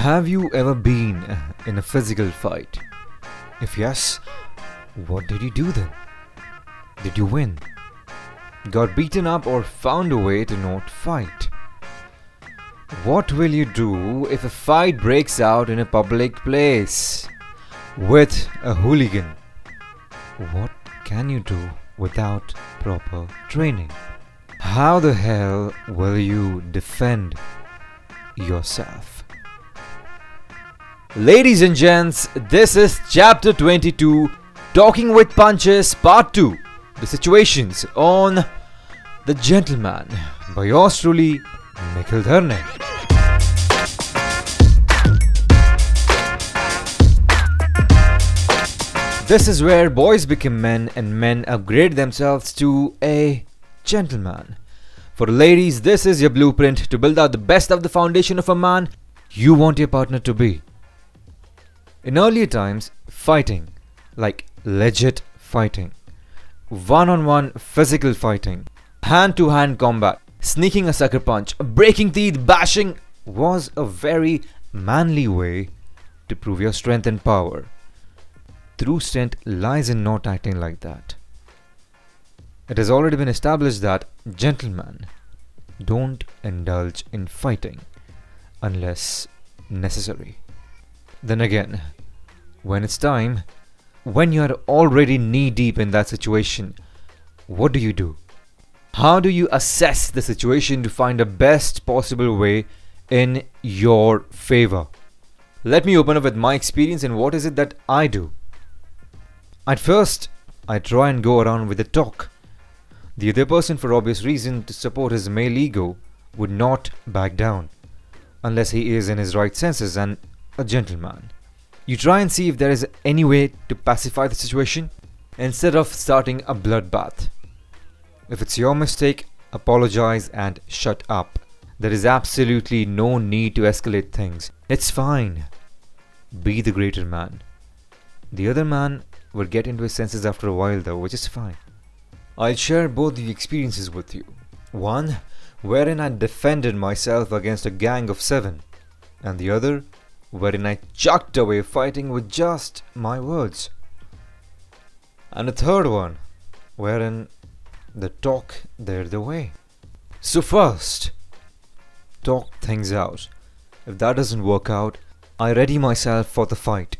Have you ever been uh, in a physical fight? If yes, what did you do then? Did you win? Got beaten up or found a way to not fight? What will you do if a fight breaks out in a public place with a hooligan? What can you do without proper training? How the hell will you defend yourself? Ladies and gents, this is chapter 22 Talking with Punches Part 2 The Situations on The Gentleman by yours truly, Nikhil Dharne. This is where boys become men and men upgrade themselves to a gentleman. For ladies, this is your blueprint to build out the best of the foundation of a man you want your partner to be. In earlier times, fighting, like legit fighting, one on one physical fighting, hand to hand combat, sneaking a sucker punch, breaking teeth, bashing, was a very manly way to prove your strength and power. True strength lies in not acting like that. It has already been established that gentlemen don't indulge in fighting unless necessary. Then again, when it's time, when you are already knee deep in that situation, what do you do? How do you assess the situation to find the best possible way in your favor? Let me open up with my experience and what is it that I do. At first, I try and go around with the talk. The other person, for obvious reason, to support his male ego, would not back down, unless he is in his right senses and a gentleman. You try and see if there is any way to pacify the situation instead of starting a bloodbath. If it's your mistake, apologize and shut up. There is absolutely no need to escalate things. It's fine. Be the greater man. The other man will get into his senses after a while, though, which is fine. I'll share both the experiences with you. One, wherein I defended myself against a gang of seven, and the other, wherein I chucked away fighting with just my words. And a third one, wherein the talk there the way. So, first, talk things out. If that doesn't work out, I ready myself for the fight.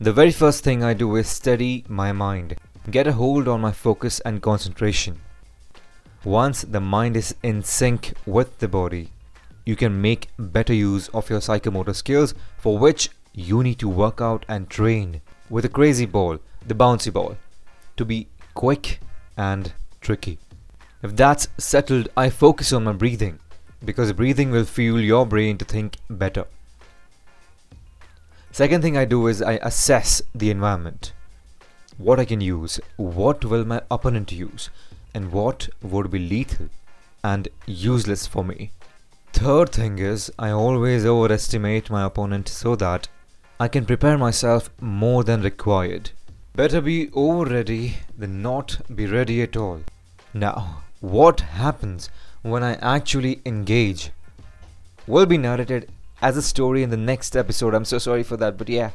The very first thing I do is steady my mind, get a hold on my focus and concentration. Once the mind is in sync with the body, you can make better use of your psychomotor skills for which you need to work out and train with a crazy ball, the bouncy ball, to be quick and tricky. If that's settled, I focus on my breathing because breathing will fuel your brain to think better. Second thing I do is I assess the environment. What I can use, what will my opponent use, and what would be lethal and useless for me. Third thing is, I always overestimate my opponent so that I can prepare myself more than required. Better be over ready than not be ready at all. Now, what happens when I actually engage will be narrated as a story in the next episode. I'm so sorry for that, but yeah.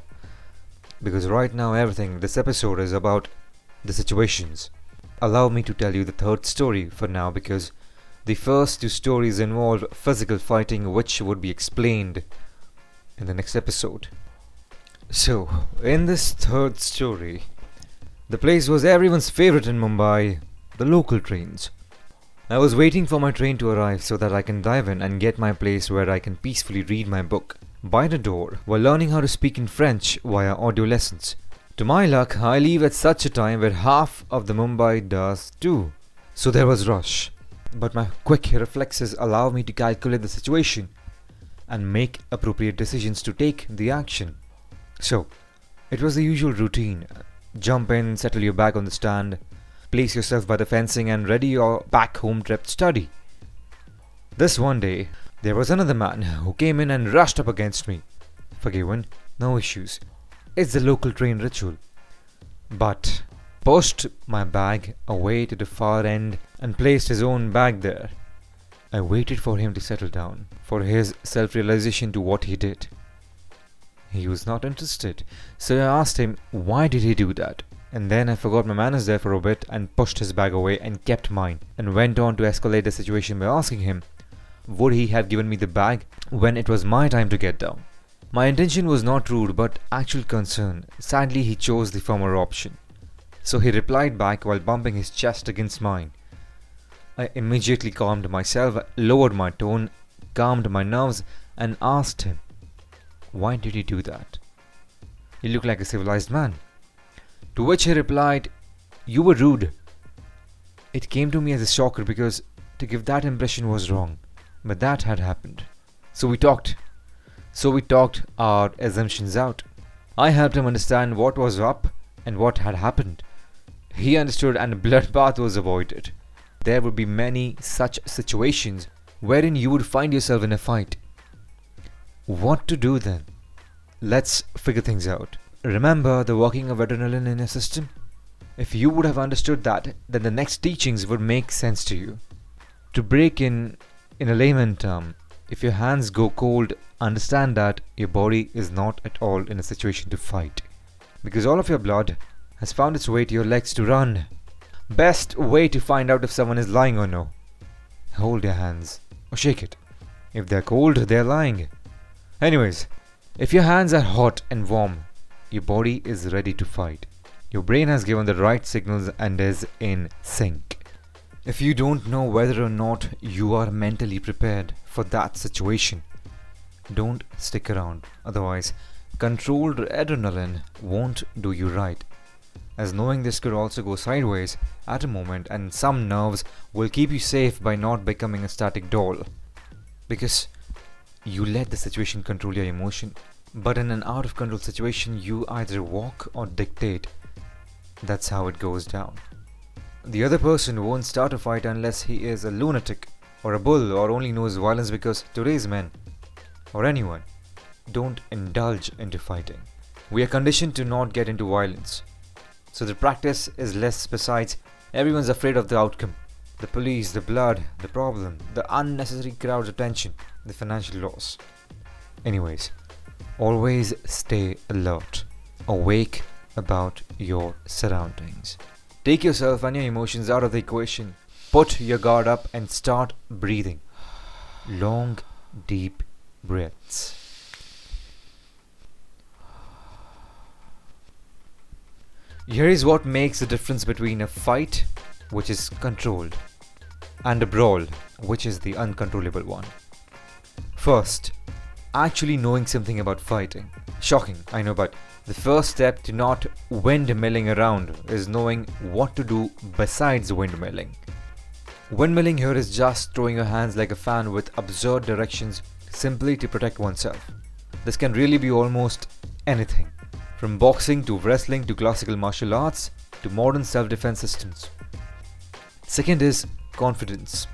Because right now, everything, this episode is about the situations. Allow me to tell you the third story for now because the first two stories involve physical fighting, which would be explained in the next episode. So, in this third story, the place was everyone's favorite in Mumbai the local trains. I was waiting for my train to arrive so that I can dive in and get my place where I can peacefully read my book by the door while learning how to speak in French via audio lessons. To my luck, I leave at such a time where half of the Mumbai does too. So there was rush but my quick reflexes allow me to calculate the situation and make appropriate decisions to take the action. So, it was the usual routine jump in, settle your bag on the stand, place yourself by the fencing, and ready your back home trip study. This one day, there was another man who came in and rushed up against me. Forgiven, no issues. It's the local train ritual. But pushed my bag away to the far end and placed his own bag there. I waited for him to settle down, for his self realization to what he did. He was not interested. So I asked him, why did he do that? And then I forgot my manners there for a bit and pushed his bag away and kept mine and went on to escalate the situation by asking him, would he have given me the bag when it was my time to get down? My intention was not rude but actual concern. Sadly, he chose the former option. So he replied back while bumping his chest against mine. I immediately calmed myself, lowered my tone, calmed my nerves, and asked him, Why did you do that? You look like a civilized man. To which he replied, You were rude. It came to me as a shocker because to give that impression was wrong, but that had happened. So we talked. So we talked our assumptions out. I helped him understand what was up and what had happened. He understood and a bloodbath was avoided. There would be many such situations wherein you would find yourself in a fight. What to do then? Let's figure things out. Remember the working of adrenaline in your system? If you would have understood that, then the next teachings would make sense to you. To break in, in a layman term, if your hands go cold, understand that your body is not at all in a situation to fight. Because all of your blood has found its way to your legs to run. Best way to find out if someone is lying or no. Hold your hands or shake it. If they're cold, they're lying. Anyways, if your hands are hot and warm, your body is ready to fight. Your brain has given the right signals and is in sync. If you don't know whether or not you are mentally prepared for that situation, don't stick around. Otherwise, controlled adrenaline won't do you right. As knowing this could also go sideways at a moment, and some nerves will keep you safe by not becoming a static doll. Because you let the situation control your emotion but in an out of control situation, you either walk or dictate. That's how it goes down. The other person won't start a fight unless he is a lunatic or a bull or only knows violence because today's men or anyone don't indulge into fighting. We are conditioned to not get into violence. So the practice is less besides everyone's afraid of the outcome. The police, the blood, the problem, the unnecessary crowd's attention, the financial loss. Anyways, Always stay alert, awake about your surroundings. Take yourself and your emotions out of the equation. Put your guard up and start breathing. Long, deep breaths. Here is what makes the difference between a fight, which is controlled, and a brawl, which is the uncontrollable one. First, actually knowing something about fighting. Shocking, I know, but the first step to not windmilling around is knowing what to do besides windmilling. Windmilling here is just throwing your hands like a fan with absurd directions simply to protect oneself. This can really be almost anything, from boxing to wrestling to classical martial arts to modern self defense systems. Second is confidence.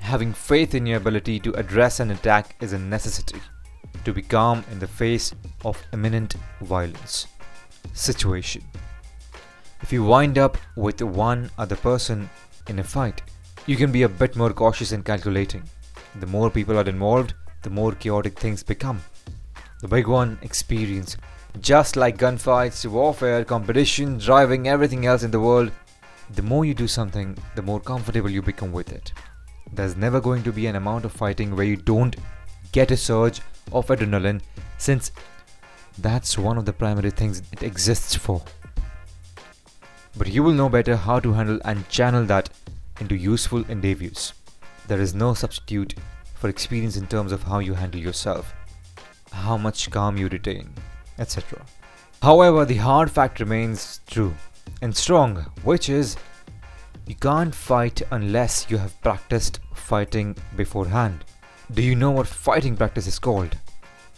Having faith in your ability to address an attack is a necessity to be calm in the face of imminent violence situation. If you wind up with one other person in a fight, you can be a bit more cautious and calculating. The more people are involved, the more chaotic things become. The big one experience. Just like gunfights, warfare, competition, driving, everything else in the world, the more you do something, the more comfortable you become with it. There's never going to be an amount of fighting where you don't get a surge of adrenaline since that's one of the primary things it exists for. But you will know better how to handle and channel that into useful endeavors. There is no substitute for experience in terms of how you handle yourself, how much calm you retain, etc. However, the hard fact remains true and strong, which is you can't fight unless you have practiced fighting beforehand. Do you know what fighting practice is called?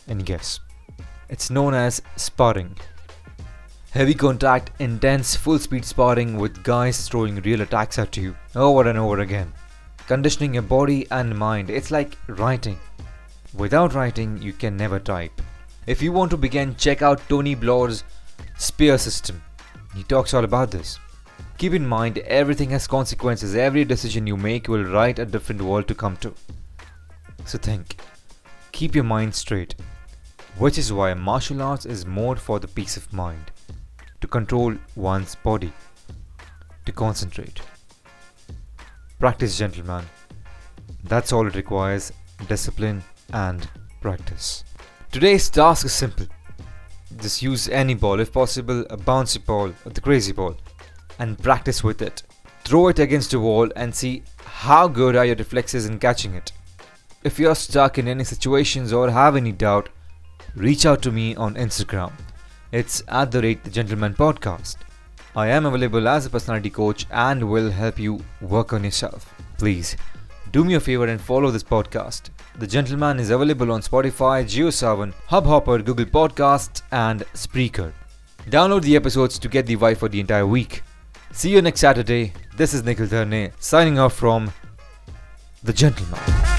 Any guess? It's known as sparring. Heavy contact, intense, full speed sparring with guys throwing real attacks at you over and over again. Conditioning your body and mind. It's like writing. Without writing, you can never type. If you want to begin, check out Tony Blauer's Spear System. He talks all about this. Keep in mind, everything has consequences. Every decision you make will write a different world to come to. So think. Keep your mind straight. which is why martial arts is more for the peace of mind, to control one's body, to concentrate. Practice, gentlemen. That's all it requires discipline and practice. Today's task is simple. Just use any ball, if possible, a bouncy ball or the crazy ball, and practice with it. Throw it against a wall and see how good are your reflexes in catching it. If you're stuck in any situations or have any doubt, reach out to me on Instagram. It's at the rate the gentleman podcast. I am available as a personality coach and will help you work on yourself. Please do me a favor and follow this podcast. The Gentleman is available on Spotify, JioSaavn, Hubhopper, Google Podcasts, and Spreaker. Download the episodes to get the vibe for the entire week. See you next Saturday. This is Nikhil Dharne signing off from The Gentleman.